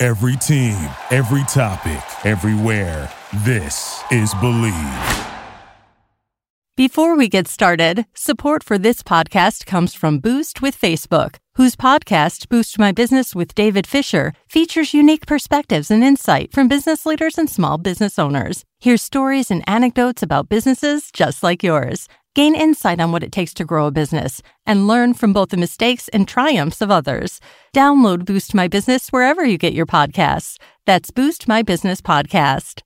Every team, every topic, everywhere. This is Believe. Before we get started, support for this podcast comes from Boost with Facebook, whose podcast, Boost My Business with David Fisher, features unique perspectives and insight from business leaders and small business owners. Hear stories and anecdotes about businesses just like yours. Gain insight on what it takes to grow a business and learn from both the mistakes and triumphs of others. Download Boost My Business wherever you get your podcasts. That's Boost My Business Podcast.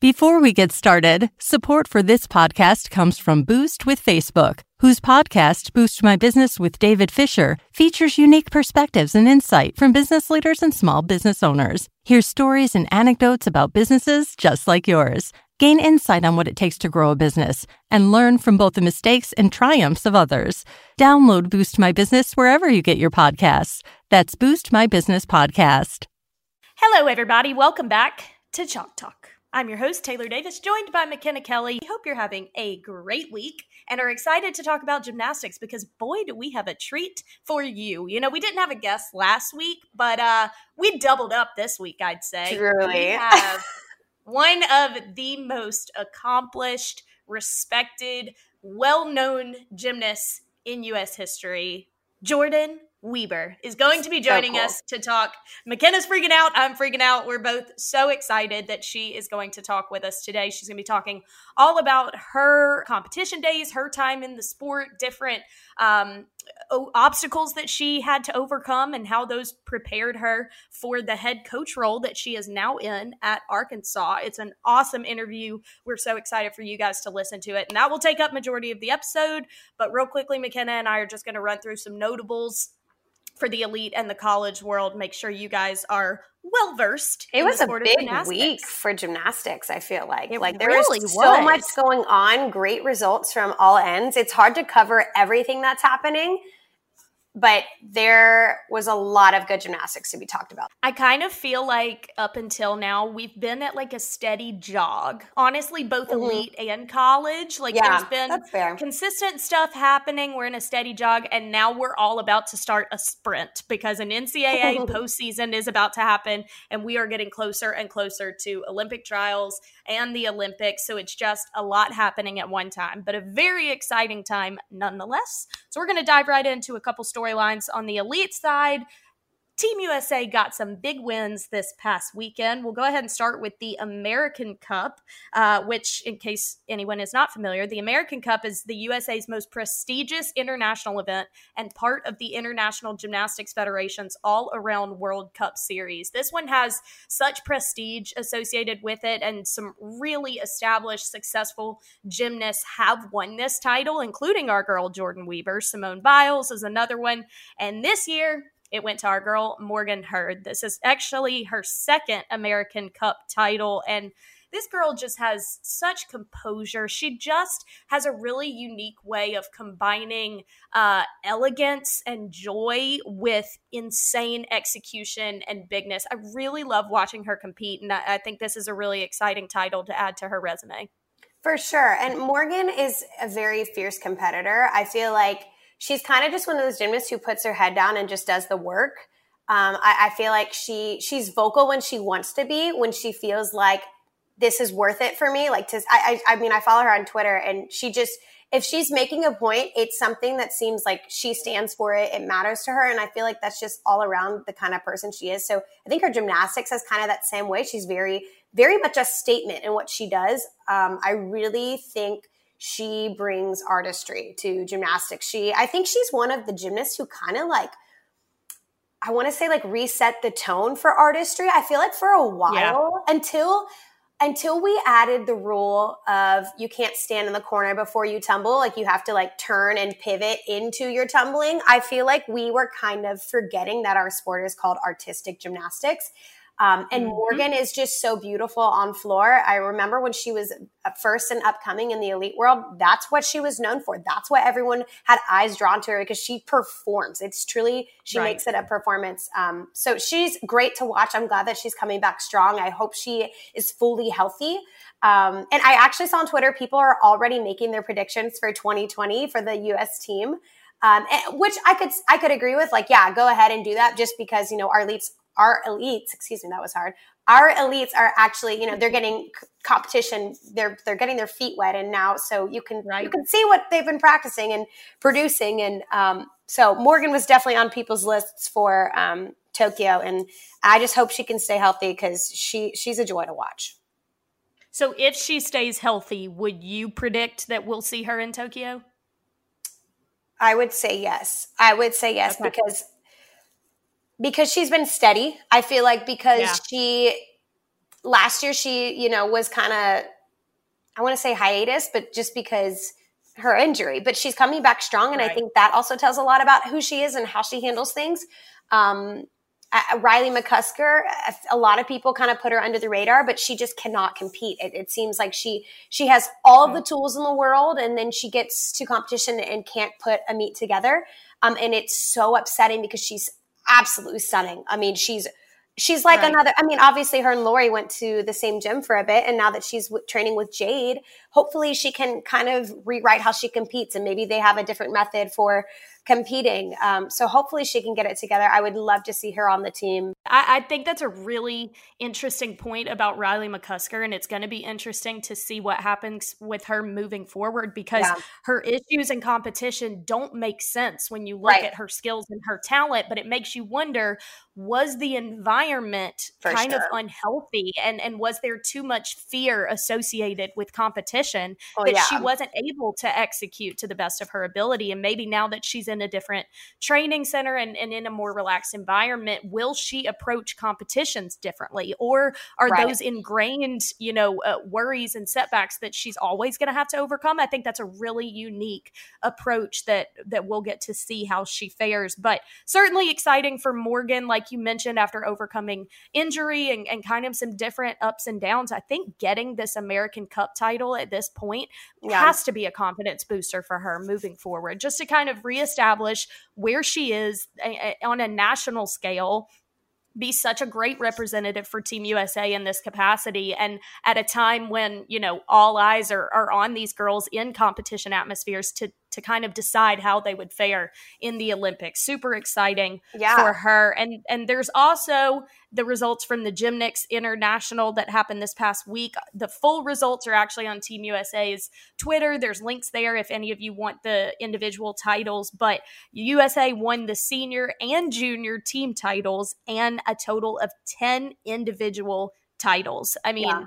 Before we get started, support for this podcast comes from Boost with Facebook, whose podcast, Boost My Business with David Fisher, features unique perspectives and insight from business leaders and small business owners. Hear stories and anecdotes about businesses just like yours. Gain insight on what it takes to grow a business and learn from both the mistakes and triumphs of others. Download Boost My Business wherever you get your podcasts. That's Boost My Business Podcast. Hello, everybody. Welcome back to Chalk Talk. I'm your host, Taylor Davis, joined by McKenna Kelly. We hope you're having a great week and are excited to talk about gymnastics because boy, do we have a treat for you. You know, we didn't have a guest last week, but uh we doubled up this week, I'd say. Truly. We have one of the most accomplished, respected, well-known gymnasts in US history, Jordan Wieber, is going to be joining so cool. us to talk. McKenna's freaking out. I'm freaking out. We're both so excited that she is going to talk with us today. She's going to be talking all about her competition days, her time in the sport, different um, Uh, obstacles that she had to overcome, and how those prepared her for the head coach role that she is now in at Arkansas. It's an awesome interview. We're so excited for you guys to listen to it. And that will take up majority of the episode. But real quickly, McKenna and I are just going to run through some notables for the elite and the college world. Make sure you guys are well versed. It was a big week for gymnastics. I feel like it like there really was so much going on. Great results from all ends. It's hard to cover everything that's happening but there was a lot of good gymnastics to be talked about. I kind of feel like up until now we've been at like a steady jog. Honestly, both mm-hmm. elite and college. Like yeah, there's been consistent stuff happening. We're in a steady jog and now we're all about to start a sprint because an NCAA postseason is about to happen and we are getting closer and closer to Olympic trials and the Olympics. So it's just a lot happening at one time, but a very exciting time nonetheless. So we're going to dive right into a couple stories storylines on the elite side Team USA got some big wins this past weekend. We'll go ahead and start with the American Cup, uh, which, in case anyone is not familiar, the American Cup is the USA's most prestigious international event and part of the International Gymnastics Federation's all around World Cup series. This one has such prestige associated with it, and some really established, successful gymnasts have won this title, including our girl Jordan Wieber. Simone Biles is another one. And this year, it went to our girl, Morgan Hurd. This is actually her second American Cup title. And this girl just has such composure. She just has a really unique way of combining uh, elegance and joy with insane execution and bigness. I really love watching her compete, and I, I think this is a really exciting title to add to her resume. For sure. And Morgan is a very fierce competitor. I feel like she's kind of just one of those gymnasts who puts her head down and just does the work. Um, I, I, feel like she she's vocal when she wants to be, when she feels like this is worth it for me. Like to, I, I, I mean, I follow her on Twitter, and she just if she's making a point, it's something that seems like she stands for it. It matters to her, and I feel like that's just all around the kind of person she is. So I think her gymnastics is kind of that same way. She's very, very much a statement in what she does. Um, I really think she brings artistry to gymnastics. She, I think she's one of the gymnasts who kind of like, I want to say like reset the tone for artistry. I feel like for a while yeah. until until we added the rule of you can't stand in the corner before you tumble, like you have to like turn and pivot into your tumbling. I feel like we were kind of forgetting that our sport is called artistic gymnastics. Um, and mm-hmm. Morgan is just so beautiful on floor. I remember when she was first and upcoming in the elite world, that's what she was known for. That's what everyone had eyes drawn to her because she performs. It's truly, she right. makes it a performance. Um, so she's great to watch. I'm glad that she's coming back strong. I hope she is fully healthy. Um, and I actually saw on Twitter people are already making their predictions for 2020 for the U.S. team. Um, and, which I could I could agree with. Like, yeah, go ahead and do that, just because you know our elites our elites, excuse me, that was hard. Our elites are actually, you know, they're getting competition. They're they're getting their feet wet, and now so you can right. you can see what they've been practicing and producing. And um, so Morgan was definitely on people's lists for um, Tokyo, and I just hope she can stay healthy because she she's a joy to watch. So if she stays healthy, would you predict that we'll see her in Tokyo? I would say yes. I would say yes okay. because because she's been steady. I feel like because yeah. she last year she, you know, was kind of I want to say hiatus, but just because her injury, but she's coming back strong and right. I think that also tells a lot about who she is and how she handles things. Um, Riley McCusker, a lot of people kind of put her under the radar, but she just cannot compete. It, it seems like she she has all of the tools in the world, and then she gets to competition and can't put a meet together. Um, and it's so upsetting because she's absolutely stunning. I mean, she's she's like right. another. I mean, obviously, her and Laurie went to the same gym for a bit, and now that she's w- training with Jade, hopefully, she can kind of rewrite how she competes, and maybe they have a different method for competing. Um, so hopefully she can get it together. I would love to see her on the team. I, I think that's a really interesting point about Riley McCusker, and it's going to be interesting to see what happens with her moving forward because yeah. her issues in competition don't make sense when you look right. at her skills and her talent, but it makes you wonder was the environment For kind sure. of unhealthy and and was there too much fear associated with competition oh, that yeah. she wasn't able to execute to the best of her ability and maybe now that she's in a different training center and, and in a more relaxed environment will she approach competitions differently or are right. those ingrained you know uh, worries and setbacks that she's always going to have to overcome i think that's a really unique approach that that we'll get to see how she fares but certainly exciting for morgan like you mentioned, after overcoming injury and, and kind of some different ups and downs, I think getting this American Cup title at this point yeah. has to be a confidence booster for her moving forward, just to kind of reestablish where she is a, a, on a national scale be such a great representative for Team USA in this capacity. And at a time when, you know, all eyes are, are on these girls in competition atmospheres to to kind of decide how they would fare in the Olympics. Super exciting yeah. for her. And and there's also the results from the Gymnix International that happened this past week. The full results are actually on Team USA's Twitter. There's links there if any of you want the individual titles, but USA won the senior and junior team titles and a total of 10 individual titles. I mean, yeah.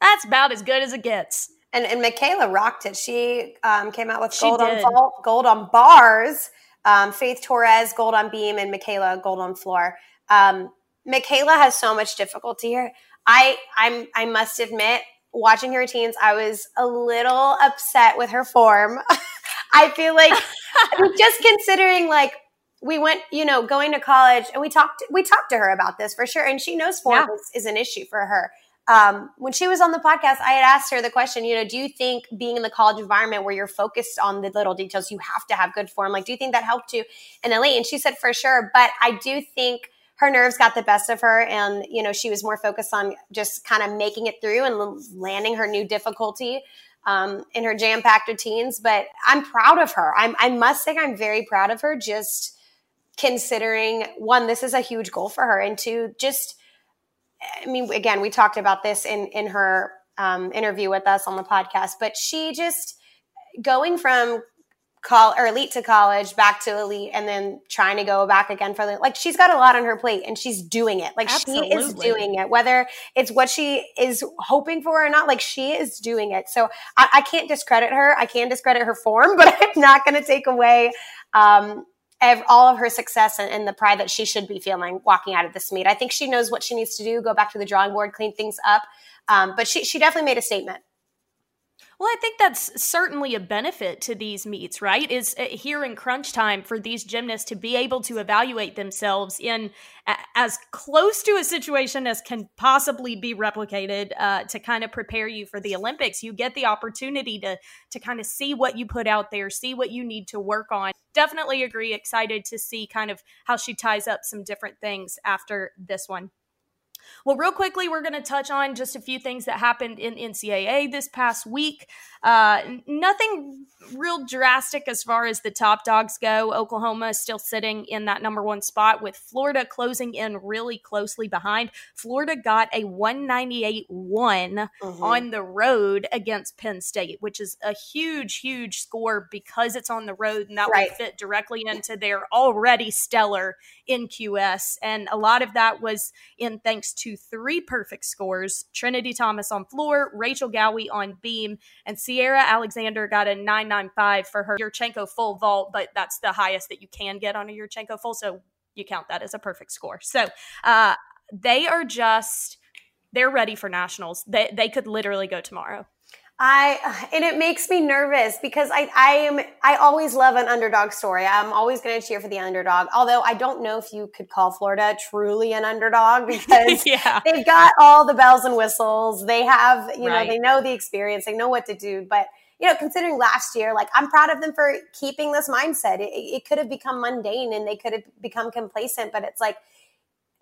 that's about as good as it gets. And, and Michaela rocked it. She um, came out with she gold did. on vault, gold on bars. Um, Faith Torres gold on beam, and Michaela gold on floor. Um, Michaela has so much difficulty here. I I'm I must admit, watching her routines, I was a little upset with her form. I feel like just considering like we went, you know, going to college and we talked we talked to her about this for sure, and she knows form yeah. is, is an issue for her um, when she was on the podcast, I had asked her the question, you know, do you think being in the college environment where you're focused on the little details, you have to have good form? Like, do you think that helped you in LA? And she said, for sure. But I do think her nerves got the best of her. And, you know, she was more focused on just kind of making it through and landing her new difficulty um, in her jam packed routines. But I'm proud of her. I'm, I must say, I'm very proud of her just considering one, this is a huge goal for her, and two, just I mean, again, we talked about this in in her um, interview with us on the podcast, but she just going from call or elite to college, back to elite, and then trying to go back again for the, like she's got a lot on her plate and she's doing it. Like Absolutely. she is doing it, whether it's what she is hoping for or not. Like she is doing it. So I, I can't discredit her. I can discredit her form, but I'm not going to take away um, all of her success and, and, the pride that she should be feeling walking out of this meet. I think she knows what she needs to do, go back to the drawing board, clean things up. Um, but she, she definitely made a statement. Well, I think that's certainly a benefit to these meets, right? Is uh, here in crunch time for these gymnasts to be able to evaluate themselves in a- as close to a situation as can possibly be replicated uh, to kind of prepare you for the Olympics. You get the opportunity to to kind of see what you put out there, see what you need to work on. Definitely agree. Excited to see kind of how she ties up some different things after this one. Well, real quickly, we're going to touch on just a few things that happened in NCAA this past week. Uh, nothing real drastic as far as the top dogs go. Oklahoma is still sitting in that number one spot with Florida closing in really closely behind. Florida got a 198 one mm-hmm. on the road against Penn State, which is a huge, huge score because it's on the road and that right. will fit directly into their already stellar NQS. And a lot of that was in thanks to three perfect scores Trinity Thomas on floor, Rachel Gowey on beam, and Sierra Alexander got a 995 for her Yurchenko full vault, but that's the highest that you can get on a Yurchenko full. So you count that as a perfect score. So uh, they are just, they're ready for nationals. They, they could literally go tomorrow. I and it makes me nervous because I I am I always love an underdog story. I'm always going to cheer for the underdog. Although I don't know if you could call Florida truly an underdog because yeah. they've got all the bells and whistles. They have, you right. know, they know the experience. They know what to do, but you know, considering last year, like I'm proud of them for keeping this mindset. It, it could have become mundane and they could have become complacent, but it's like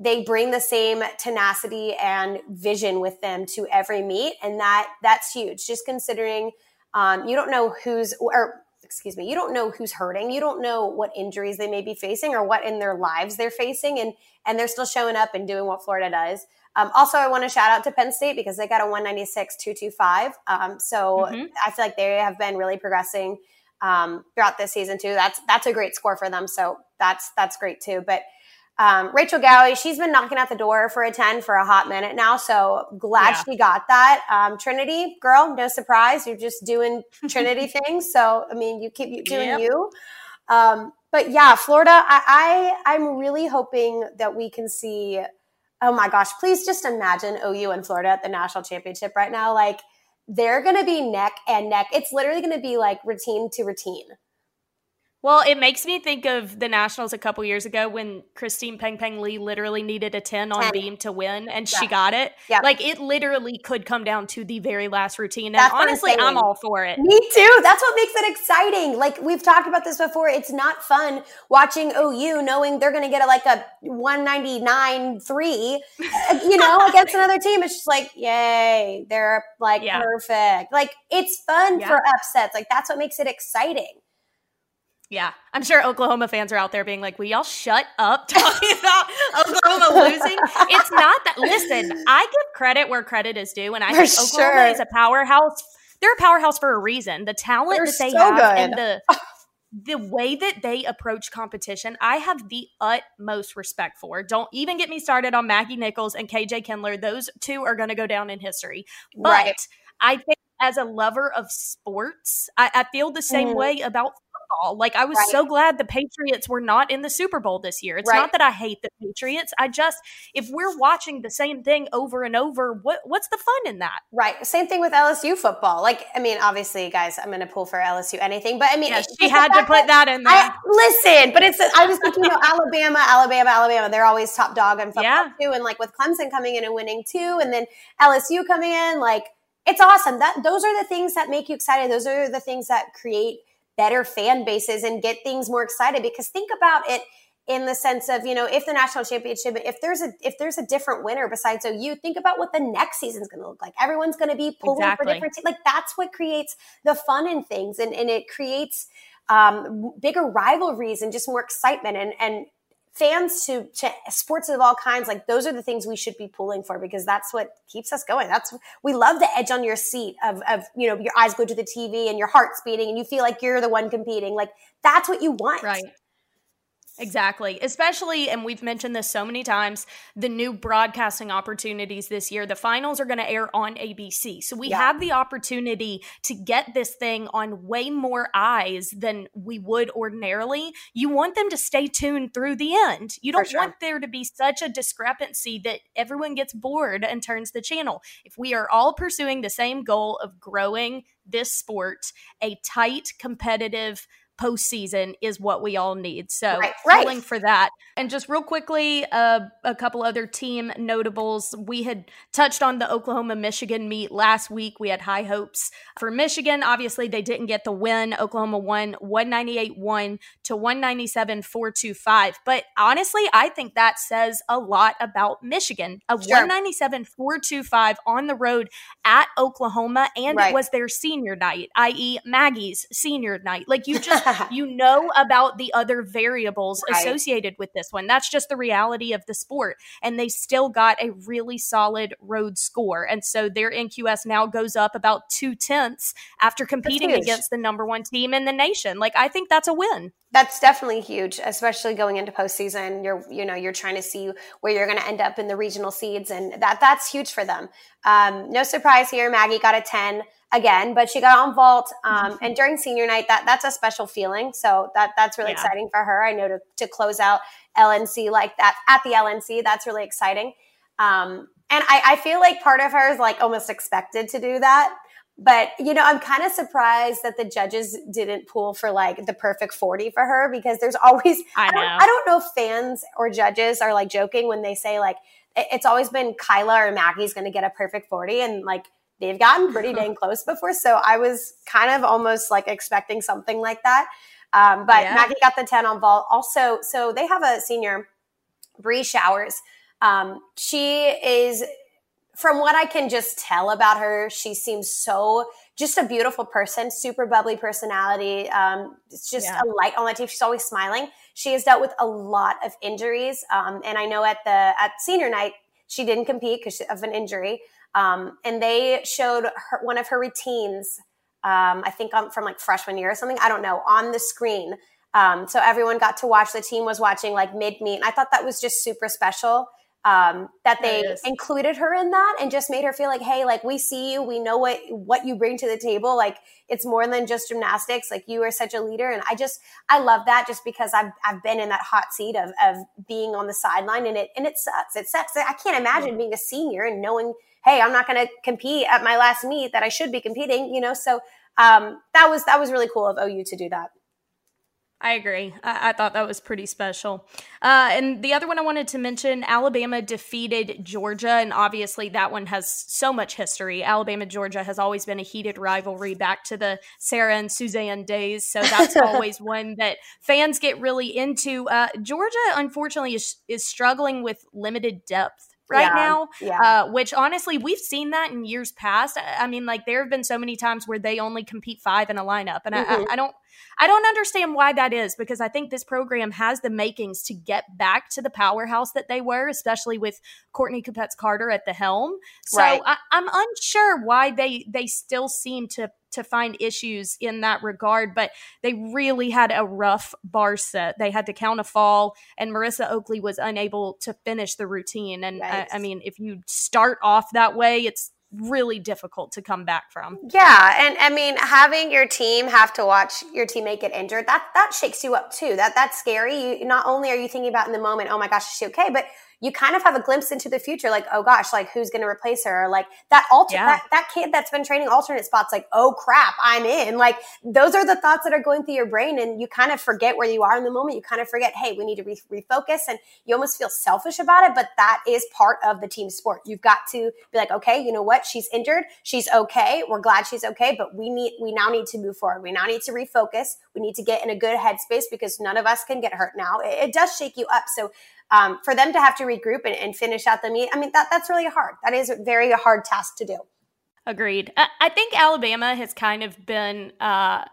they bring the same tenacity and vision with them to every meet and that that's huge. Just considering um, you don't know who's or excuse me you don't know who's hurting. You don't know what injuries they may be facing or what in their lives they're facing and and they're still showing up and doing what florida does. Um, also i want to shout out to penn state because they got a 196 225 um, so mm-hmm. i feel like they have been really progressing um, throughout this season too. That's that's a great score for them so that's that's great too. But um, Rachel Gowey, she's been knocking at the door for a 10 for a hot minute now. So glad yeah. she got that. Um, Trinity, girl, no surprise. You're just doing Trinity things. So, I mean, you keep doing yep. you. Um, but yeah, Florida, I, I, I'm really hoping that we can see, oh my gosh, please just imagine OU and Florida at the national championship right now. Like, they're going to be neck and neck. It's literally going to be like routine to routine. Well, it makes me think of the Nationals a couple years ago when Christine Peng Peng Lee literally needed a 10 on 10. beam to win and yeah. she got it. Yeah. Like it literally could come down to the very last routine. And That's honestly, I'm, all for it. Me too. That's what makes it exciting. Like we've talked about this before. It's not fun watching OU knowing they're going to get a, like a 199 3, uh, you know, against another team. It's just like, yay, they're like yeah. perfect. Like it's fun for upsets. Like that's what makes it exciting. Yeah, I'm sure Oklahoma fans are out there being like, "We all shut up talking about Oklahoma losing?" It's not that. Listen, I give credit where credit is due, and I for think Oklahoma sure. is a powerhouse. They're a powerhouse for a reason. The talent They're that they so have good. and the the way that they approach competition, I have the utmost respect for. Don't even get me started on Maggie Nichols and KJ Kindler. Those two are going to go down in history. But right. I think as a lover of sports, I, I feel the same mm. way about football. Like I was right. so glad the Patriots were not in the Super Bowl this year. It's right. not that I hate the Patriots. I just if we're watching the same thing over and over, what what's the fun in that? Right. Same thing with LSU football. Like I mean, obviously, guys, I'm going to pull for LSU anything, but I mean, yeah, she had to put that in there. I, listen, but it's I was thinking, you know, Alabama, Alabama, Alabama. They're always top dog in football yeah. too, and like with Clemson coming in and winning too, and then LSU coming in, like it's awesome. That those are the things that make you excited. Those are the things that create better fan bases and get things more excited because think about it in the sense of you know if the national championship if there's a if there's a different winner besides OU think about what the next season's going to look like everyone's going to be pulling exactly. for different teams like that's what creates the fun in things and and it creates um, bigger rivalries and just more excitement and and fans to, to sports of all kinds, like those are the things we should be pulling for because that's what keeps us going. That's we love the edge on your seat of of you know your eyes glued to the TV and your heart's beating and you feel like you're the one competing. Like that's what you want. Right. Exactly. Especially, and we've mentioned this so many times, the new broadcasting opportunities this year. The finals are going to air on ABC. So we yeah. have the opportunity to get this thing on way more eyes than we would ordinarily. You want them to stay tuned through the end. You don't sure. want there to be such a discrepancy that everyone gets bored and turns the channel. If we are all pursuing the same goal of growing this sport, a tight, competitive, postseason is what we all need. So right, right. for that. And just real quickly, uh, a couple other team notables. We had touched on the Oklahoma Michigan meet last week. We had high hopes for Michigan. Obviously, they didn't get the win. Oklahoma won 198 1 to 197 425. But honestly, I think that says a lot about Michigan. A sure. 197 425 on the road at Oklahoma, and right. it was their senior night, i.e., Maggie's senior night. Like you just you know about the other variables right. associated with this one. That's just the reality of the sport. And they still got a really solid road score. And so their NQS now goes up about two tenths after competing against the number one team in the nation. Like, I think that's a win. That's definitely huge, especially going into postseason. You're, you know, you're trying to see where you're going to end up in the regional seeds, and that that's huge for them. Um, no surprise here. Maggie got a ten again, but she got on vault. Um, and during senior night, that that's a special feeling. So that that's really yeah. exciting for her. I know to, to close out LNC like that at the LNC, that's really exciting. Um, and I, I feel like part of her is like almost expected to do that. But you know, I'm kind of surprised that the judges didn't pull for like the perfect 40 for her because there's always I. I, don't, I don't know if fans or judges are like joking when they say like it's always been Kyla or Maggie's going to get a perfect 40 and like they've gotten pretty dang close before. So I was kind of almost like expecting something like that. Um, but yeah. Maggie got the 10 on vault. Also, so they have a senior, Bree Showers. Um, she is, from what I can just tell about her, she seems so just a beautiful person, super bubbly personality. Um, it's just yeah. a light on the team. She's always smiling. She has dealt with a lot of injuries. Um, and I know at the, at senior night, she didn't compete because of an injury. Um, and they showed her, one of her routines, um, I think um, from like freshman year or something, I don't know, on the screen. Um, so everyone got to watch, the team was watching like mid meet. And I thought that was just super special um, that they included her in that and just made her feel like, hey, like we see you, we know what what you bring to the table. Like it's more than just gymnastics. Like you are such a leader, and I just I love that just because I've I've been in that hot seat of of being on the sideline, and it and it sucks. It sucks. I can't imagine being a senior and knowing hey, I'm not going to compete at my last meet that I should be competing, you know? So um, that was, that was really cool of OU to do that. I agree. I-, I, thought that was pretty special. Uh, and the other one I wanted to mention Alabama defeated Georgia. And obviously, that one has so much history. Alabama Georgia has always been a heated rivalry back to the Sarah and Suzanne days. So that's always one that fans get really into. Uh, Georgia, unfortunately, is, is struggling with limited depth right yeah, now. Yeah. Uh, which honestly, we've seen that in years past. I, mean, like there have been so many times where they only compete five in a lineup, and mm-hmm. I, I, don't, I don't understand why that is because I think this program has the makings to get back to the powerhouse that they were, especially with Courtney Kupets Carter at the helm. So right. I, I'm unsure why they they still seem to to find issues in that regard, but they really had a rough bar set. They had to count a fall, and Marissa Oakley was unable to finish the routine. And uh, right. I, I mean, if you start off that way, it's really difficult to come back from. Yeah, and I mean having your team have to watch your teammate get injured, that that shakes you up too. That that's scary. You not only are you thinking about in the moment, oh my gosh, is she okay? But you kind of have a glimpse into the future, like, oh gosh, like who's going to replace her? Or like that alter yeah. that, that kid that's been training alternate spots, like, oh crap, I'm in. Like those are the thoughts that are going through your brain, and you kind of forget where you are in the moment. You kind of forget, hey, we need to re- refocus, and you almost feel selfish about it. But that is part of the team sport. You've got to be like, okay, you know what? She's injured. She's okay. We're glad she's okay, but we need we now need to move forward. We now need to refocus. We need to get in a good headspace because none of us can get hurt now. It, it does shake you up. So um, for them to have to regroup and, and, finish out the meet, I mean, that, that's really hard. That is a very hard task to do. Agreed. I think Alabama has kind of been uh,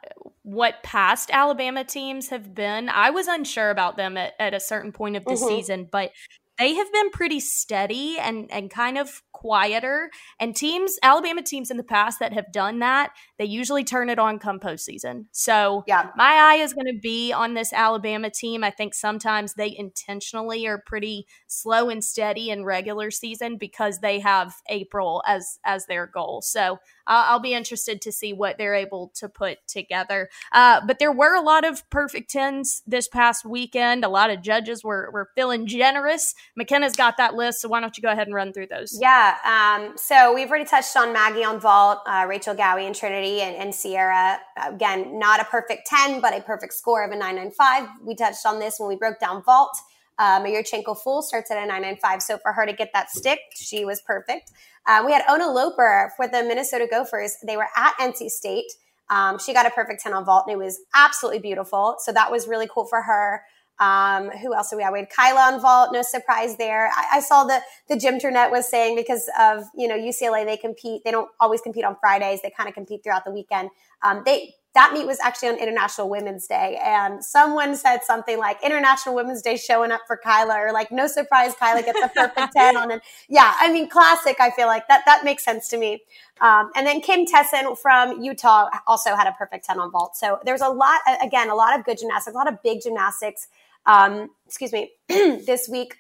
what past Alabama teams have been. I was unsure about them at, at a certain point of the mm-hmm. season, but they have been pretty steady and and kind of quieter. And teams, Alabama teams in the past that have done that, they usually turn it on come postseason. So Yeah. my eye is going to be on this Alabama team. I think sometimes they intentionally are pretty slow and steady in regular season because they have April as as their goal. So uh, I'll be interested to see what they're able to put together. Uh, but there were a lot of perfect tens this past weekend. A lot of judges were were feeling generous. McKenna's got that list, so why don't you go ahead and run through those? Yeah. Um, so we've already touched on Maggie on vault, uh, Rachel Gowey and Trinity, and, and Sierra. Again, not a perfect 10, but a perfect score of a 995. We touched on this when we broke down vault. Um, Yurchenko full starts at a 995. So for her to get that stick, she was perfect. Uh, we had Ona Loper for the Minnesota Gophers. They were at NC State. Um, she got a perfect 10 on vault and it was absolutely beautiful. So that was really cool for her. Um, who else do we have? We had Kyla on vault. No surprise there. I, I saw the the Jim Turnett was saying because of you know UCLA, they compete. They don't always compete on Fridays. They kind of compete throughout the weekend. Um, they that meet was actually on International Women's Day, and someone said something like International Women's Day showing up for Kyla, or like no surprise, Kyla gets a perfect ten on it. Yeah, I mean classic. I feel like that that makes sense to me. Um, and then Kim Tessen from Utah also had a perfect ten on vault. So there's a lot again, a lot of good gymnastics, a lot of big gymnastics um, excuse me, this week.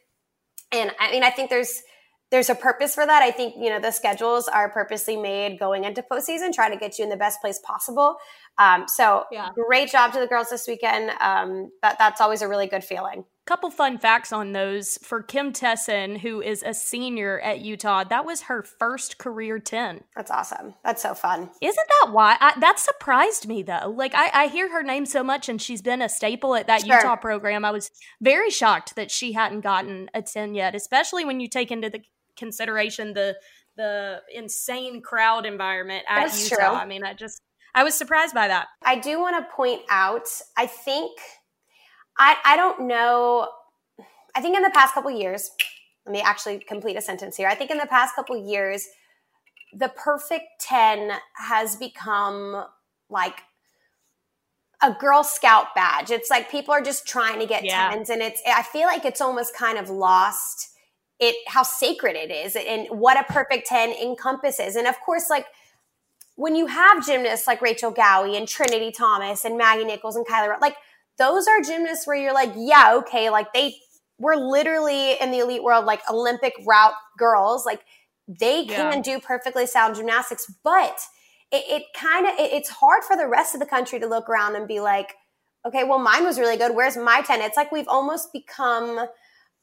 And I mean, I think there's there's a purpose for that. I think you know the schedules are purposely made going into postseason, trying to get you in the best place possible. Um, so Yeah. great job to the girls this weekend. Um, that that's always a really good feeling. Couple fun facts on those for Kim Tessen, who is a senior at Utah. That was her first career 10. That's awesome. That's so fun. Isn't that why? I, that surprised me though. Like I, I hear her name so much, and she's been a staple at that Sure. Utah program. I was very shocked that she hadn't gotten a ten yet, especially when you take into the consideration the the insane crowd environment at That's Utah. true. I mean, I just I was surprised by that. I do want to point out, I think, I, I don't know, I think in the past couple years, let me actually complete a sentence here. I think in the past couple years, the perfect 10 has become like a Girl Scout badge. It's like people are just trying to get Yeah. tens, and it's, I feel like it's almost kind of lost it how sacred it is and what a perfect 10 encompasses. And of course, like when you have gymnasts like Rachel Gowey and Trinity Thomas and Maggie Nichols and Kyla, like those are gymnasts where you're like, yeah, okay, like they were literally in the elite world, like Olympic route girls, like they Yeah. can do perfectly sound gymnastics, but it, it kind of it, it's hard for the rest of the country to look around and be like, okay, well, mine was really good. Where's my ten? It's like we've almost become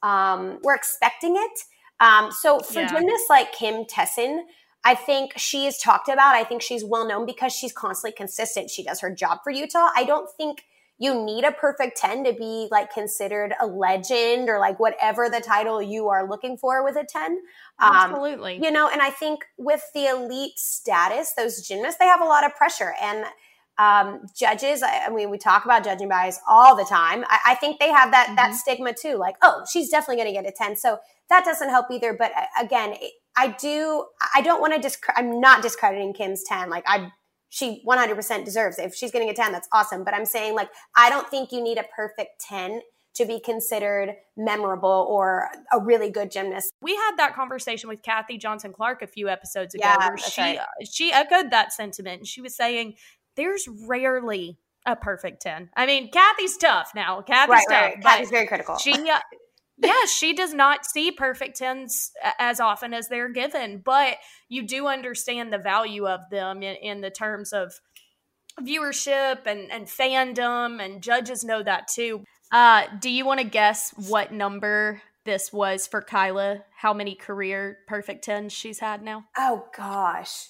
um, we're expecting it. Um, so for Yeah. gymnasts like Kim Tessen, I think she is talked about. I think she's well known because she's constantly consistent. She does her job for Utah. I don't think you need a perfect 10 to be like considered a legend or like whatever the title you are looking for with a 10. Um, Absolutely. you know, and I think with the elite status, those gymnasts, they have a lot of pressure. And um, judges, I, I mean, we talk about judging bias all the time. I, I think they have that that Mhm. stigma too, like, oh, she's definitely going to get a 10. So that doesn't help either. But uh, again, I do, I don't want to discredit, I'm not discrediting Kim's 10. Like, I, she 100% deserves it. If she's getting a 10, that's awesome. But I'm saying, like, I don't think you need a perfect 10 to be considered memorable or a really good gymnast. we had that conversation with Kathy Johnson Clarke a few episodes ago Yeah, where she right. uh, she echoed that sentiment. She was saying there's rarely a perfect 10. I mean, Kathy's tough now. Kathy's Right, tough. right. Kathy's very critical. she uh, yeah, she does not see perfect 10s as often as they're given, but you do understand the value of them in, in the terms of viewership and, and fandom, and judges know that too. Uh, do you want to guess what number this was for Kyla? How many career perfect tens she's had now? Oh gosh.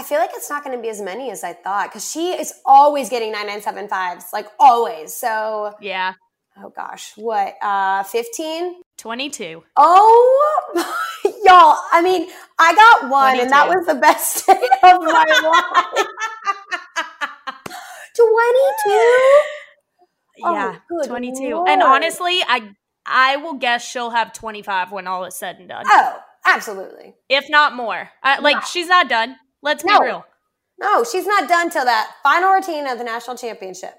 I feel like it's not going to be as many as I thought because she is always getting 9975s, like always. So, Yeah, oh gosh, what, uh, 15? 22. Oh, y'all, I mean, I got one and that was the best day of my life. 22? Oh, yeah, good 22. Lord. And honestly, I I will guess she'll have 25 when all is said and done. Oh, absolutely. if not more. I, like she's not done. Let's be No. real. No, she's not done till that final routine of the national championship.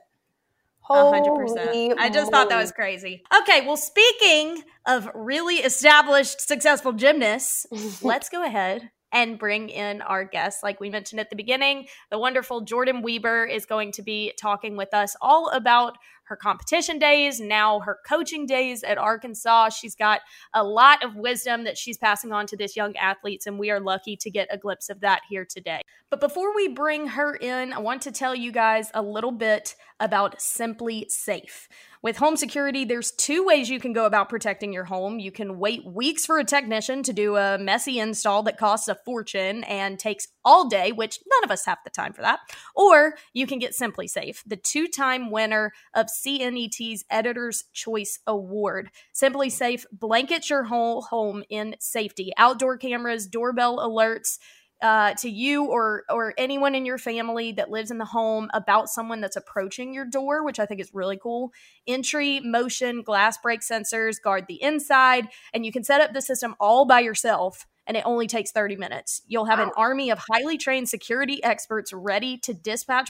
hundred percent. I just thought that was crazy. Okay, well, speaking of really established, successful gymnasts, let's go ahead and bring in our guests. Like we mentioned at the beginning, the wonderful Jordan Wieber is going to be talking with us all about her competition days, now her coaching days at Arkansas. She's got a lot of wisdom that she's passing on to this young athletes, and we are lucky to get a glimpse of that here today. But before we bring her in, I want to tell you guys a little bit about SimpliSafe. With home security, there's two ways you can go about protecting your home. You can wait weeks for a technician to do a messy install that costs a fortune and takes all day, which none of us have the time for that. Or you can get SimpliSafe, the two time winner of CNET's Editor's Choice Award. SimpliSafe blankets your whole home in safety. Outdoor cameras, doorbell alerts, uh, to you or or anyone in your family that lives in the home about someone that's approaching your door, which I think is really cool. Entry, motion, glass break sensors guard the inside, and you can set up the system all by yourself. And it only takes 30 minutes. You'll have wow. an army of highly trained security experts ready to dispatch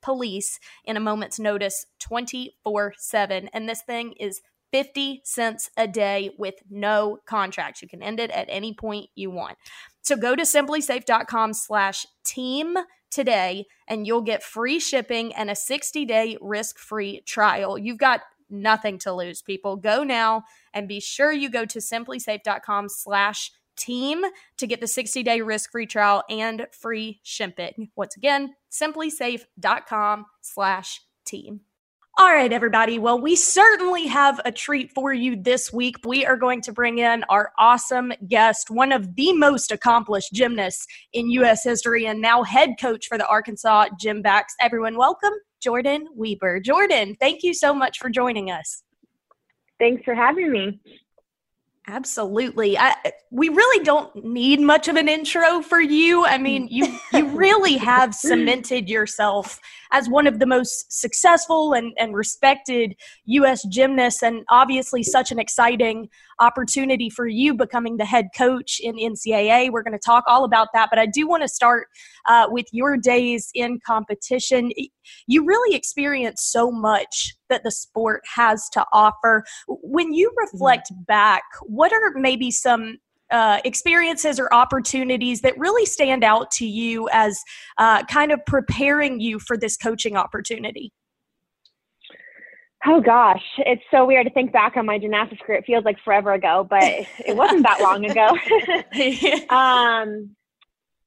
police in a moment's notice 24 7. And this thing is 50 cents a day with no contracts. You can end it at any point you want. So go to simplisafe.com slash team today and you'll get free shipping and a 60 day risk free trial. You've got nothing to lose, people. Go now and be sure you go to simplisafe.com slash team to get the 60 day risk free trial and free shipping. Once again, simplisafe.com slash team. All right, everybody. Well, we certainly have a treat for you this week. We are going to bring in our awesome guest, one of the most accomplished gymnasts in U.S. history, and now head coach for the Arkansas Gymbacks. Everyone, welcome Jordan Wieber. Jordan, thank you so much for joining us. Thanks for having me. Absolutely. I, we really don't need much of an intro for you. I mean, mm. you you really have cemented yourself as one of the most successful and, and respected US gymnasts and obviously such an exciting opportunity for you becoming the head coach in NCAA. We're going to talk all about that, but I do want to start uh, with your days in competition. You really experienced so much that the sport has to offer. When you reflect mm-hmm. back, what are maybe some uh, experiences or opportunities that really stand out to you as uh, kind of preparing you for this coaching opportunity? Oh gosh, it's so weird to think back on my gymnastics career. It feels like forever ago, but it wasn't that long ago. um,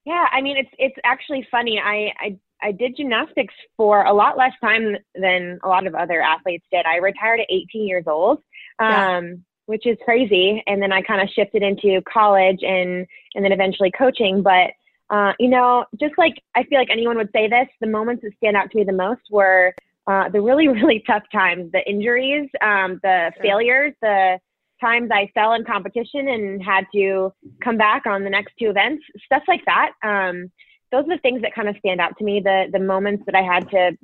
yeah, I mean, it's it's actually funny. I, I I did gymnastics for a lot less time than a lot of other athletes did. I retired at 18 years old, um, yeah. which is crazy. And then I kind of shifted into college and and then eventually coaching. But uh, you know, just like I feel like anyone would say this, the moments that stand out to me the most were uh, the really, really tough times, the injuries, um, the sure. failures, the times I fell in competition and had to come back on the next two events, stuff like that. Um, those are the things that kind of stand out to me. The the moments that I had to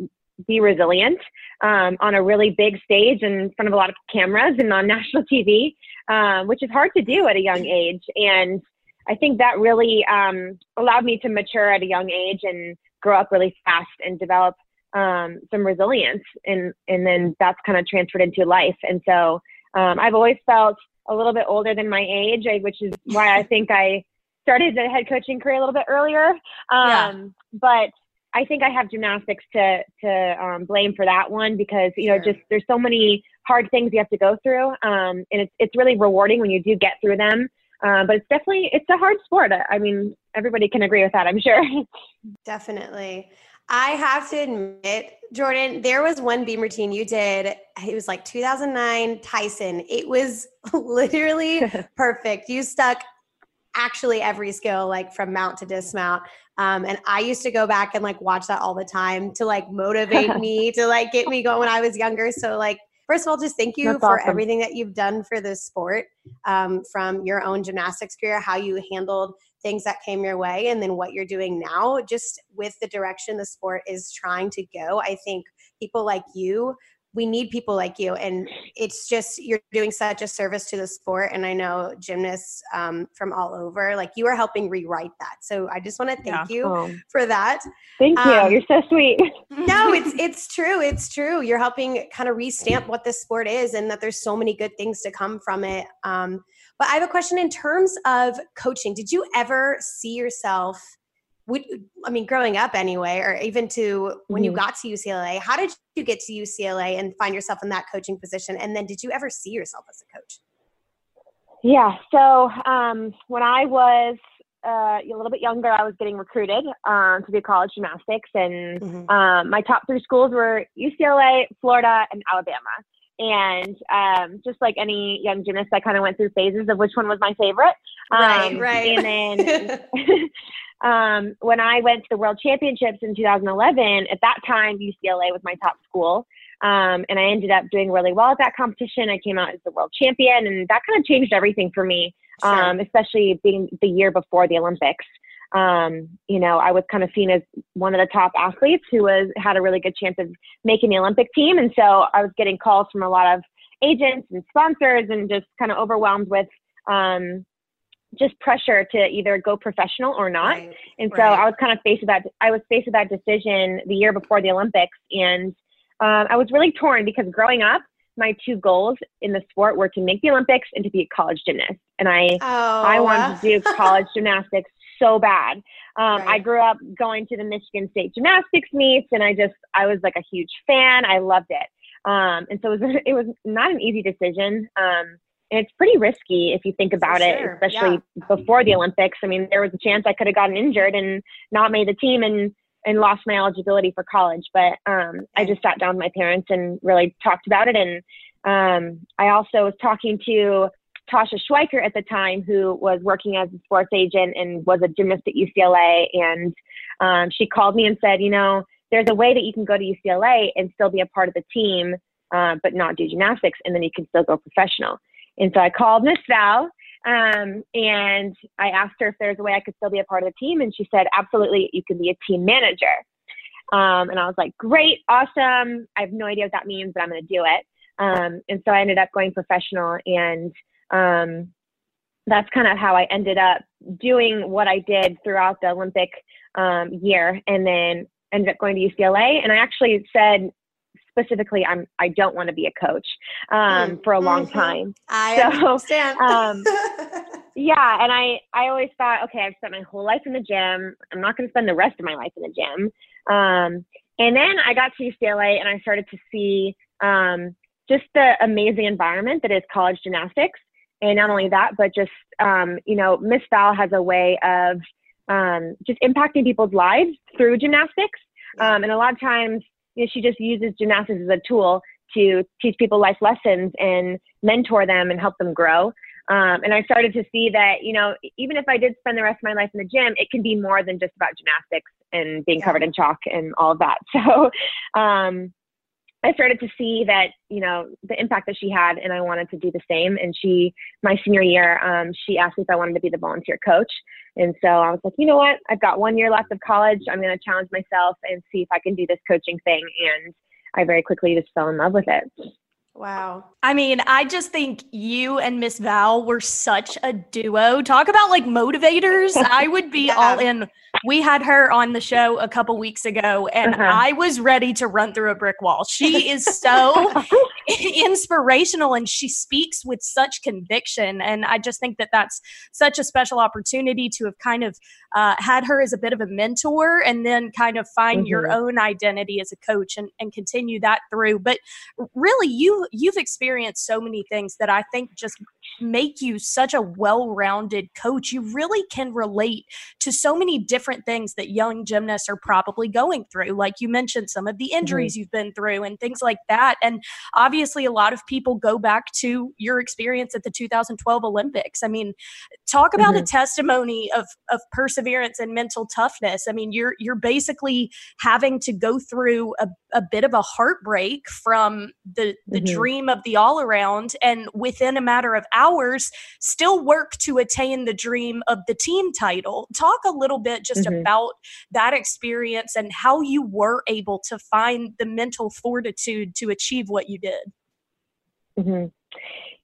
be resilient um, on a really big stage in front of a lot of cameras and on national TV, uh, which is hard to do at a young age. And I think that really um, allowed me to mature at a young age and grow up really fast and develop um, some resilience and and then that's kind of transferred into life. And so um, I've always felt a little bit older than my age which is why I think I started the head coaching career a little bit earlier. Um, yeah. but I think I have gymnastics to to um, blame for that one because you know sure. just there's so many hard things you have to go through um, and it's it's really rewarding when you do get through them. Uh, but it's definitely it's a hard sport. I mean everybody can agree with that I'm sure. Definitely I have to admit, Jordan, there was one beam routine you did. It was like 2009 Tyson. It was literally perfect. You stuck actually every skill, like from mount to dismount. Um, and I used to go back and like watch that all the time to like motivate me, to like get me going when I was younger. So, like, first of all, just thank you That's for awesome. everything that you've done for this sport um, from your own gymnastics career, how you handled things that came your way and then what you're doing now just with the direction the sport is trying to go i think people like you we need people like you and it's just you're doing such a service to the sport and i know gymnasts um, from all over like you are helping rewrite that so i just want to thank yeah. you oh. for that thank you um, you're so sweet no it's it's true it's true you're helping kind of restamp what this sport is and that there's so many good things to come from it um, but i have a question in terms of coaching did you ever see yourself would I mean, growing up anyway, or even to when mm-hmm. you got to UCLA, how did you get to UCLA and find yourself in that coaching position? And then did you ever see yourself as a coach? Yeah. So um, when I was uh, a little bit younger, I was getting recruited um, to do college gymnastics, and mm-hmm. um, my top three schools were UCLA, Florida, and Alabama. And um, just like any young gymnast, I kind of went through phases of which one was my favorite. right, um, right. And then um, when I went to the World Championships in 2011, at that time UCLA was my top school, um, and I ended up doing really well at that competition. I came out as the world champion, and that kind of changed everything for me, sure. um, especially being the year before the Olympics. Um, you know, I was kind of seen as one of the top athletes who was had a really good chance of making the Olympic team, and so I was getting calls from a lot of agents and sponsors, and just kind of overwhelmed with um, just pressure to either go professional or not. Right, and so right. I was kind of faced with that. I was faced with that decision the year before the Olympics, and um, I was really torn because growing up, my two goals in the sport were to make the Olympics and to be a college gymnast. And I, oh. I wanted to do college gymnastics so bad. Um, right. I grew up going to the Michigan State gymnastics meets, and I just, I was like a huge fan. I loved it. Um, and so it was, it was not an easy decision. Um, and it's pretty risky if you think about it, especially yeah. before the Olympics. I mean, there was a chance I could have gotten injured and not made the team and and lost my eligibility for college. But um, I just sat down with my parents and really talked about it. And um, I also was talking to Tasha Schwikert at the time, who was working as a sports agent and was a gymnast at UCLA. And um, she called me and said, you know, there's a way that you can go to UCLA and still be a part of the team, uh, but not do gymnastics, and then you can still go professional. And so I called Miss Val um, and I asked her if there's a way I could still be a part of the team. And she said, absolutely, you can be a team manager. Um, and I was like, great, awesome. I have no idea what that means, but I'm going to do it. Um, and so I ended up going professional. And um, that's kind of how I ended up doing what I did throughout the Olympic um, year. And then ended up going to UCLA. And I actually said specifically I'm I don't want to be a coach um, mm, for a long mm-hmm. time. I so, understand. um, yeah, and I I always thought, okay, I've spent my whole life in the gym. I'm not going to spend the rest of my life in the gym. Um, and then I got to UCLA and I started to see um, just the amazing environment that is college gymnastics. And not only that, but just um, you know, Miss Val has a way of um, just impacting people's lives through gymnastics. Um, and a lot of times you know, she just uses gymnastics as a tool to teach people life lessons and mentor them and help them grow. Um, and I started to see that, you know, even if I did spend the rest of my life in the gym, it can be more than just about gymnastics and being covered in chalk and all of that. So um, I started to see that, you know, the impact that she had, and I wanted to do the same. And she, my senior year, um, she asked me if I wanted to be the volunteer coach. And so I was like, you know what? I've got one year left of college. I'm going to challenge myself and see if I can do this coaching thing. And I very quickly just fell in love with it. Wow. I mean, I just think you and Miss Val were such a duo. Talk about like motivators. I would be yeah. all in. We had her on the show a couple weeks ago and uh-huh. I was ready to run through a brick wall. She is so inspirational and she speaks with such conviction. And I just think that that's such a special opportunity to have kind of uh, had her as a bit of a mentor and then kind of find mm-hmm. your own identity as a coach and, and continue that through. But really, you you've experienced so many things that I think just make you such a well-rounded coach. You really can relate to so many different things that young gymnasts are probably going through. Like you mentioned, some of the mm-hmm. injuries mm-hmm. you've been through and things like that. And obviously, a lot of people go back to your experience at the 2012 Olympics. I mean, talk about mm-hmm. a testimony of of perseverance and mental toughness. I mean, you're you're basically having to go through a, a bit of a heartbreak from the the mm-hmm. dream of the all around, and within a matter of hours ours still work to attain the dream of the team title. Talk a little bit just mm-hmm. about that experience and how you were able to find the mental fortitude to achieve what you did. Mm-hmm.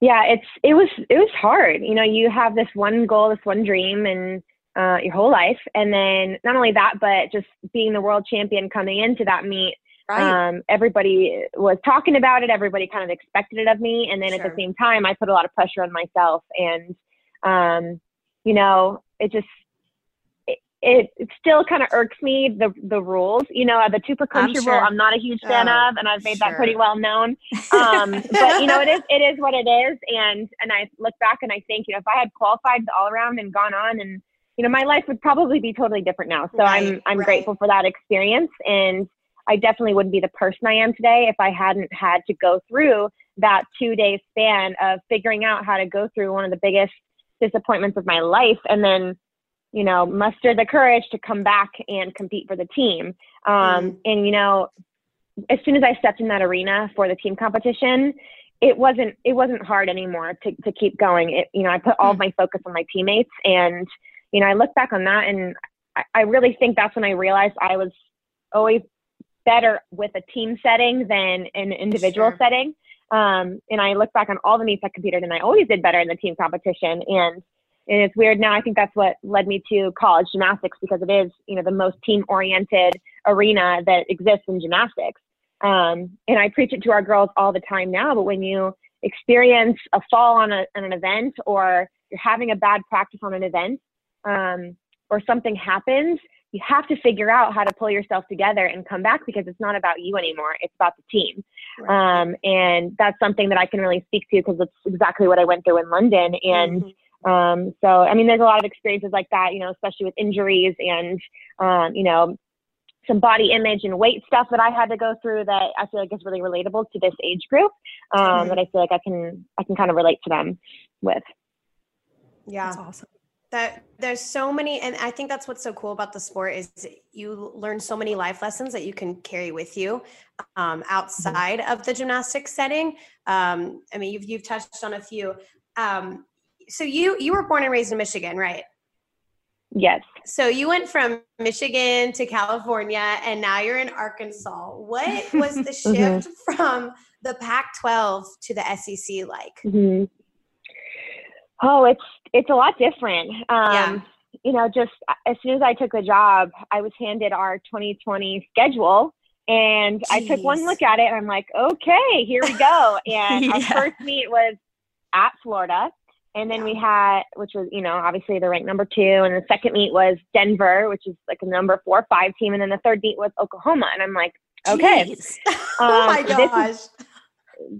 Yeah, it's it was it was hard. You know, you have this one goal, this one dream, and uh, your whole life, and then not only that, but just being the world champion coming into that meet Right. Um, everybody was talking about it. Everybody kind of expected it of me. And then sure. at the same time, I put a lot of pressure on myself. And, um, you know, it just, it, it, it still kind of irks me the the rules. You know, the two per country I'm sure. rule. I'm not a huge fan oh, of, and I've made sure. that pretty well known. Um, but you know, it is it is what it is. And and I look back and I think, you know, if I had qualified all around and gone on, and you know, my life would probably be totally different now. So right, I'm I'm right. grateful for that experience and I definitely wouldn't be the person I am today if I hadn't had to go through that two day span of figuring out how to go through one of the biggest disappointments of my life and then, you know, muster the courage to come back and compete for the team. Um, mm. And, you know, as soon as I stepped in that arena for the team competition, it wasn't it wasn't hard anymore to, to keep going. It, you know, I put all mm. of my focus on my teammates and, you know, I look back on that and I, I really think that's when I realized I was always better with a team setting than an individual sure. setting. Um, and I look back on all the meets I competed and I always did better in the team competition. And and it's weird now. I think that's what led me to college gymnastics because it is, you know, the most team oriented arena that exists in gymnastics. Um, and I preach it to our girls all the time now. But when you experience a fall on, a, on an event or you're having a bad practice on an event um, or something happens, you have to figure out how to pull yourself together and come back because it's not about you anymore. It's about the team. Right. Um, and that's something that I can really speak to because it's exactly what I went through in London. And mm-hmm. um, so, I mean, there's a lot of experiences like that, you know, especially with injuries and, um, you know, some body image and weight stuff that I had to go through that I feel like is really relatable to this age group. Um, mm-hmm. That I feel like I can I can kind of relate to them with. Yeah, that's awesome that there's so many and i think that's what's so cool about the sport is you learn so many life lessons that you can carry with you um, mm-hmm. outside of the gymnastics setting um, i mean you've, you've touched on a few um, so you you were born and raised in michigan right yes so you went from michigan to california and now you're in arkansas what was the mm-hmm. shift mm-hmm. from the pac 12 to the sec like mm-hmm. Oh, it's it's a lot different. Um, yeah. You know, just as soon as I took the job, I was handed our 2020 schedule, and Jeez. I took one look at it, and I'm like, okay, here we go. And yeah. our first meet was at Florida, and then we had, which was, you know, obviously the ranked number two, and the second meet was Denver, which is like a number four five team, and then the third meet was Oklahoma, and I'm like, okay, oh my gosh. This is,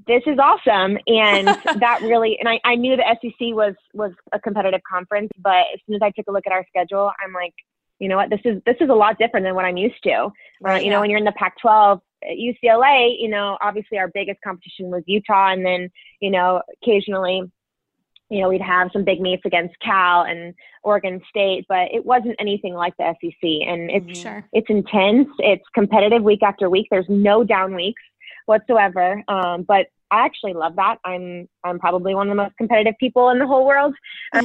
this is awesome. And that really and I, I knew the sec was was a competitive conference but as soon as i took a look at our schedule i'm like you know what? This is this is a lot different than what i'm used to. Right, uh, you yeah. know when you're in the pac 12 ucla you know obviously our biggest competition was utah. And then you know occasionally you know we'd have some big meets against cal and oregon state but it wasn't anything like the sec and it's sure. it's intense. It's competitive week after week. There's no down weeks whatsoever. Um, but I actually love that. I'm I'm probably one of the most competitive people in the whole world, uh,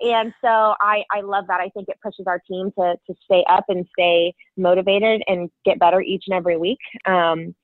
and so I I love that. I think it pushes our team to to stay up and stay motivated and get better each and every week. Um,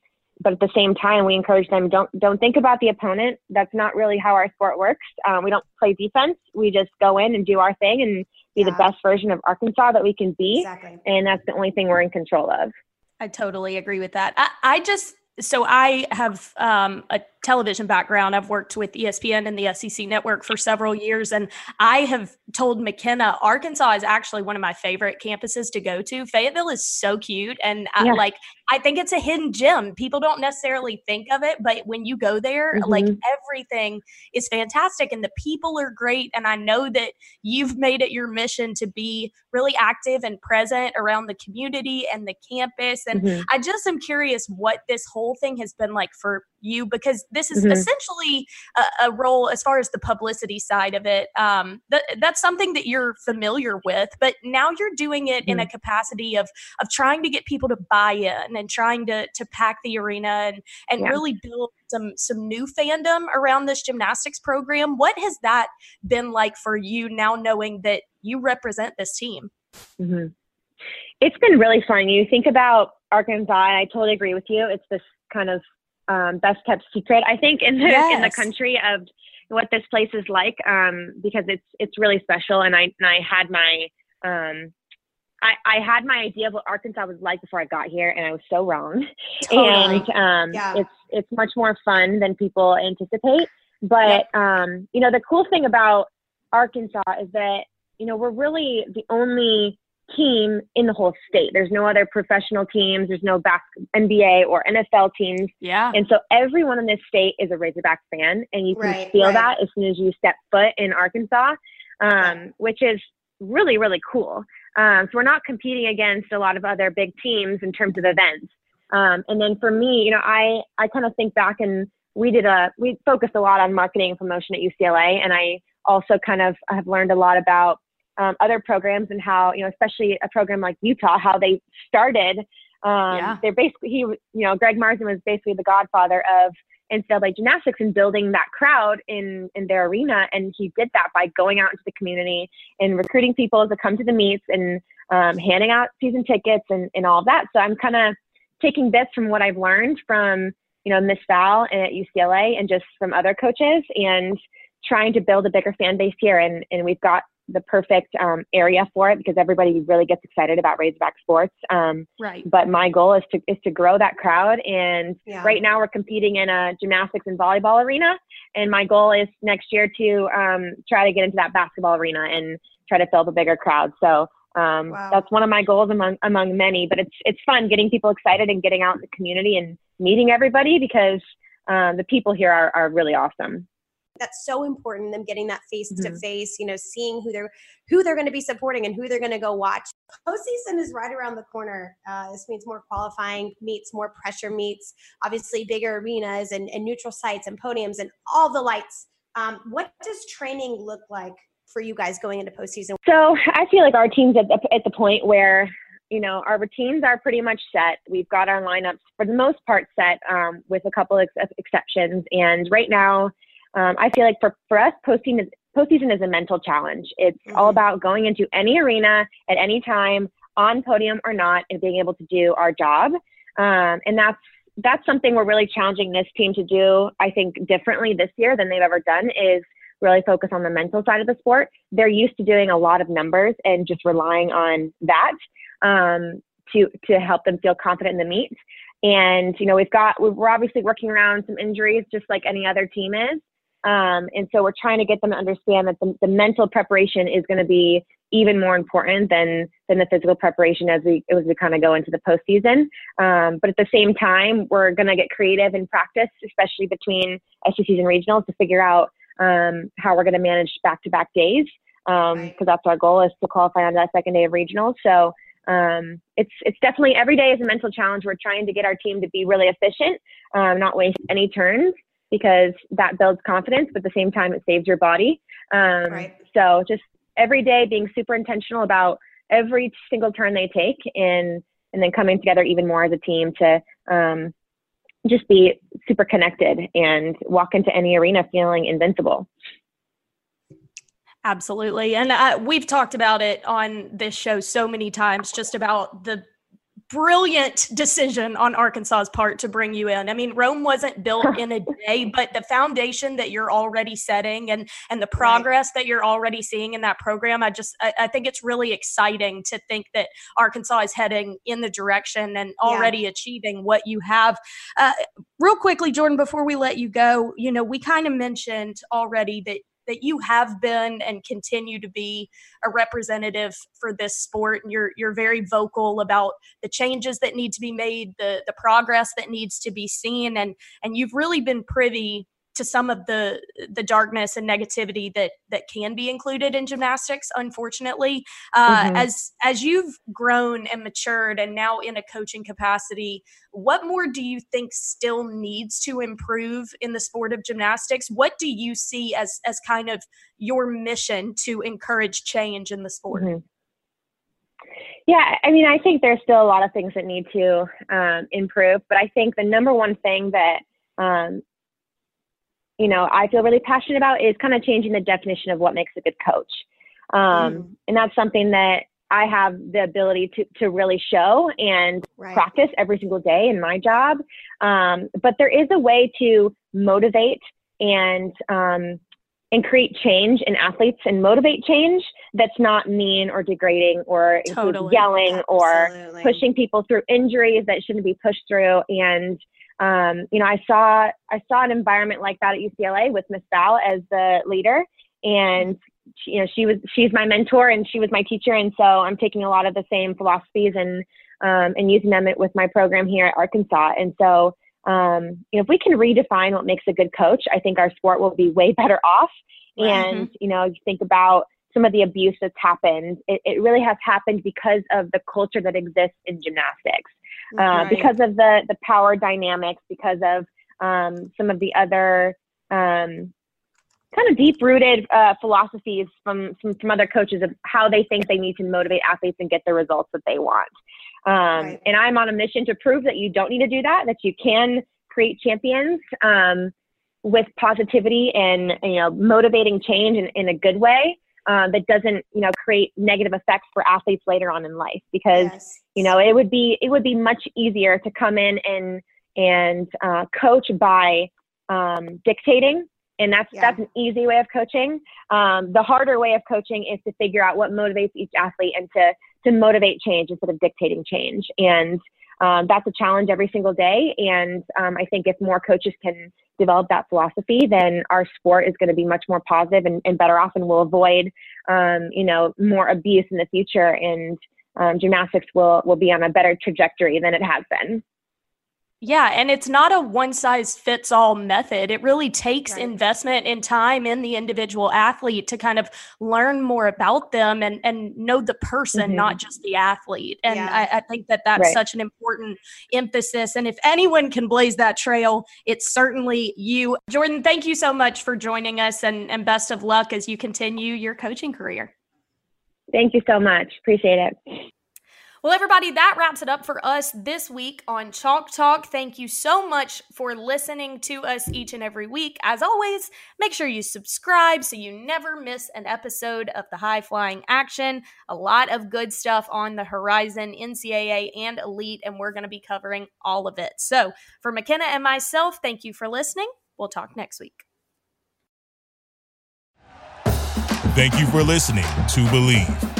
but at the same time, we encourage them don't don't think about the opponent. That's not really how our sport works. Um, we don't play defense. We just go in and do our thing and be yeah. the best version of Arkansas that we can be. Exactly. And that's the only thing we're in control of. I totally agree with that. I, I just so I have um, a television background. I've worked with ESPN and the SEC network for several years. And I have told McKenna, Arkansas is actually one of my favorite campuses to go to. Fayetteville is so cute. And yeah. I, like, I think it's a hidden gem. People don't necessarily think of it, but when you go there, mm-hmm. like everything is fantastic and the people are great. And I know that you've made it your mission to be really active and present around the community and the campus. And mm-hmm. I just am curious what this whole thing has been like for you because this is mm-hmm. essentially a, a, role as far as the publicity side of it. Um, that, that's something that you're familiar with, but now you're doing it mm-hmm. in a mm-hmm. capacity of of trying to get people to buy in and trying to to pack the arena and and yeah. really build some some new fandom around this gymnastics program. What has that been like for you now, knowing that you represent this team? Mm-hmm. It's been really fun. You think about Arkansas, I totally agree with you. It's this kind of um, best kept secret, I think, in the yes. in the country of what this place is like, um, because it's it's really special. And I and I had my um, I, I had my idea of what Arkansas was like before I got here, and I was so wrong. Totally. And um, yeah. it's it's much more fun than people anticipate. But um, you know, the cool thing about Arkansas is that you know we're really the only team in the whole state. There's no other professional teams. There's no back NBA or NFL teams. Yeah. And so everyone in this state is a Razorback fan, and you can right, feel right. that as soon as you step foot in Arkansas, um, which is really really cool. Um, so we're not competing against a lot of other big teams in terms of events. Um, and then for me, you know, I I kind of think back and we did a we focused a lot on marketing and promotion at UCLA, and I also kind of have learned a lot about um, other programs and how you know, especially a program like Utah, how they started. Um, yeah. They're basically he, you know, Greg Marsden was basically the godfather of NCAA gymnastics and building that crowd in in their arena. And he did that by going out into the community and recruiting people to come to the meets and um, handing out season tickets and, and all of that. So I'm kind of taking bits from what I've learned from you know Miss Val and at UCLA and just from other coaches and trying to build a bigger fan base here. And and we've got the perfect um, area for it because everybody really gets excited about Razorback sports. Um, right. But my goal is to is to grow that crowd. And yeah. right now we're competing in a gymnastics and volleyball arena. And my goal is next year to um, try to get into that basketball arena and try to fill the bigger crowd. So um, wow. that's one of my goals among among many. But it's it's fun getting people excited and getting out in the community and meeting everybody because um, the people here are, are really awesome that's so important them getting that face to face you know seeing who they're who they're going to be supporting and who they're going to go watch. Postseason is right around the corner. Uh, this means more qualifying meets more pressure meets obviously bigger arenas and, and neutral sites and podiums and all the lights. Um, what does training look like for you guys going into postseason? So i feel like our team's at the, at the point where you know, our routines are pretty much set. We've got our lineups for the most part set, um, with a couple of ex- exceptions. And right now, um, I feel like for, for us, postseason is, postseason is a mental challenge. It's mm-hmm. all about going into any arena at any time, on podium or not, and being able to do our job. Um, and that's that's something we're really challenging this team to do. I think differently this year than they've ever done is really focus on the mental side of the sport. They're used to doing a lot of numbers and just relying on that um, to to help them feel confident in the meet. And you know, we've got we're obviously working around some injuries, just like any other team is. Um, and so we're trying to get them to understand that the, the mental preparation is going to be even more important than than the physical preparation as we as we kind of go into the postseason. Um, but at the same time, we're going to get creative in practice, especially between SECs and regionals, to figure out um, how we're going to manage back-to-back days because um, right. that's our goal is to qualify on that second day of regionals. So um, it's it's definitely every day is a mental challenge. We're trying to get our team to be really efficient, um, not waste any turns, because that builds confidence, but at the same time, it saves your body. Um, right. So just every day being super intentional about every single turn they take and and then coming together even more as a team to um, just be super connected and walk into any arena feeling invincible. Absolutely. And uh, we've talked about it on this show so many times just about the brilliant decision on Arkansas's part to bring you in. I mean, Rome wasn't built in a day, but the foundation that you're already setting and and the progress that you're already seeing in that program, I just I, I, think it's really exciting to think that Arkansas is heading in the direction and already yeah. achieving what you have. Uh, real quickly, Jordan, before we let you go, you know, we kind of mentioned already that that you have been and continue to be a representative for this sport and you're you're very vocal about the changes that need to be made the the progress that needs to be seen and and you've really been privy to some of the the darkness and negativity that that can be included in gymnastics unfortunately uh, mm-hmm. as as you've grown and matured and now in a coaching capacity what more do you think still needs to improve in the sport of gymnastics what do you see as as kind of your mission to encourage change in the sport mm-hmm. Yeah, I mean, I think there's still a lot of things that need to um, improve, but I think the number one thing that um, you know, I feel really passionate about is kind of changing the definition of what makes a good coach. Um, mm. And that's something that I have the ability to, to really show and right. practice every single day in my job. Um, but there is a way to motivate and, um, and create change in athletes and motivate change that's not mean or degrading or totally. yelling Absolutely. or pushing people through injuries that shouldn't be pushed through. And um, you know, I saw I saw an environment like that at UCLA with Miss Val as the leader, and she, you know, she was she's my mentor and she was my teacher, and so I'm taking a lot of the same philosophies and um, and using them with my program here at Arkansas. And so, um, you know, if we can redefine what makes a good coach, I think our sport will be way better off. And mm-hmm. you know, you think about some of the abuse that's happened. It, it really has happened because of the culture that exists in gymnastics. Uh, right. because of the the power dynamics, because of um, some of the other um, kind of deep rooted uh, philosophies from, from, from other coaches of how they think they need to motivate athletes and get the results that they want. Um, right. And I'm on a mission to prove that you don't need to do that, that you can create champions um, with positivity and you know motivating change in, in a good way uh, that doesn't you know create negative effects for athletes later on in life because yes. you know it would be it would be much easier to come in and and uh, coach by um, dictating and that's yeah. that's an easy way of coaching um, the harder way of coaching is to figure out what motivates each athlete and to to motivate change instead of dictating change and um, that's a challenge every single day. And um, I think if more coaches can develop that philosophy, then our sport is going to be much more positive and, and better off, and we'll avoid, um, you know, more abuse in the future. And um, gymnastics will will be on a better trajectory than it has been. Yeah, and it's not a one size fits all method. It really takes right. investment in time in the individual athlete to kind of learn more about them and and know the person, mm-hmm. not just the athlete. And yeah. I, I, think that that's right. such an important emphasis. And if anyone can blaze that trail, it's certainly you, Jordan. Thank you so much for joining us, and and best of luck as you continue your coaching career. Thank you so much. Appreciate it. Well, everybody, that wraps it up for us this week on Chalk Talk. Thank you so much for listening to us each and every week. As always, make sure you subscribe so you never miss an episode of the High Flying Action. A lot of good stuff on the horizon, NCAA and Elite, and we're going to be covering all of it. So, for McKenna and myself, thank you for listening. We'll talk next week. Thank you for listening to Bleav.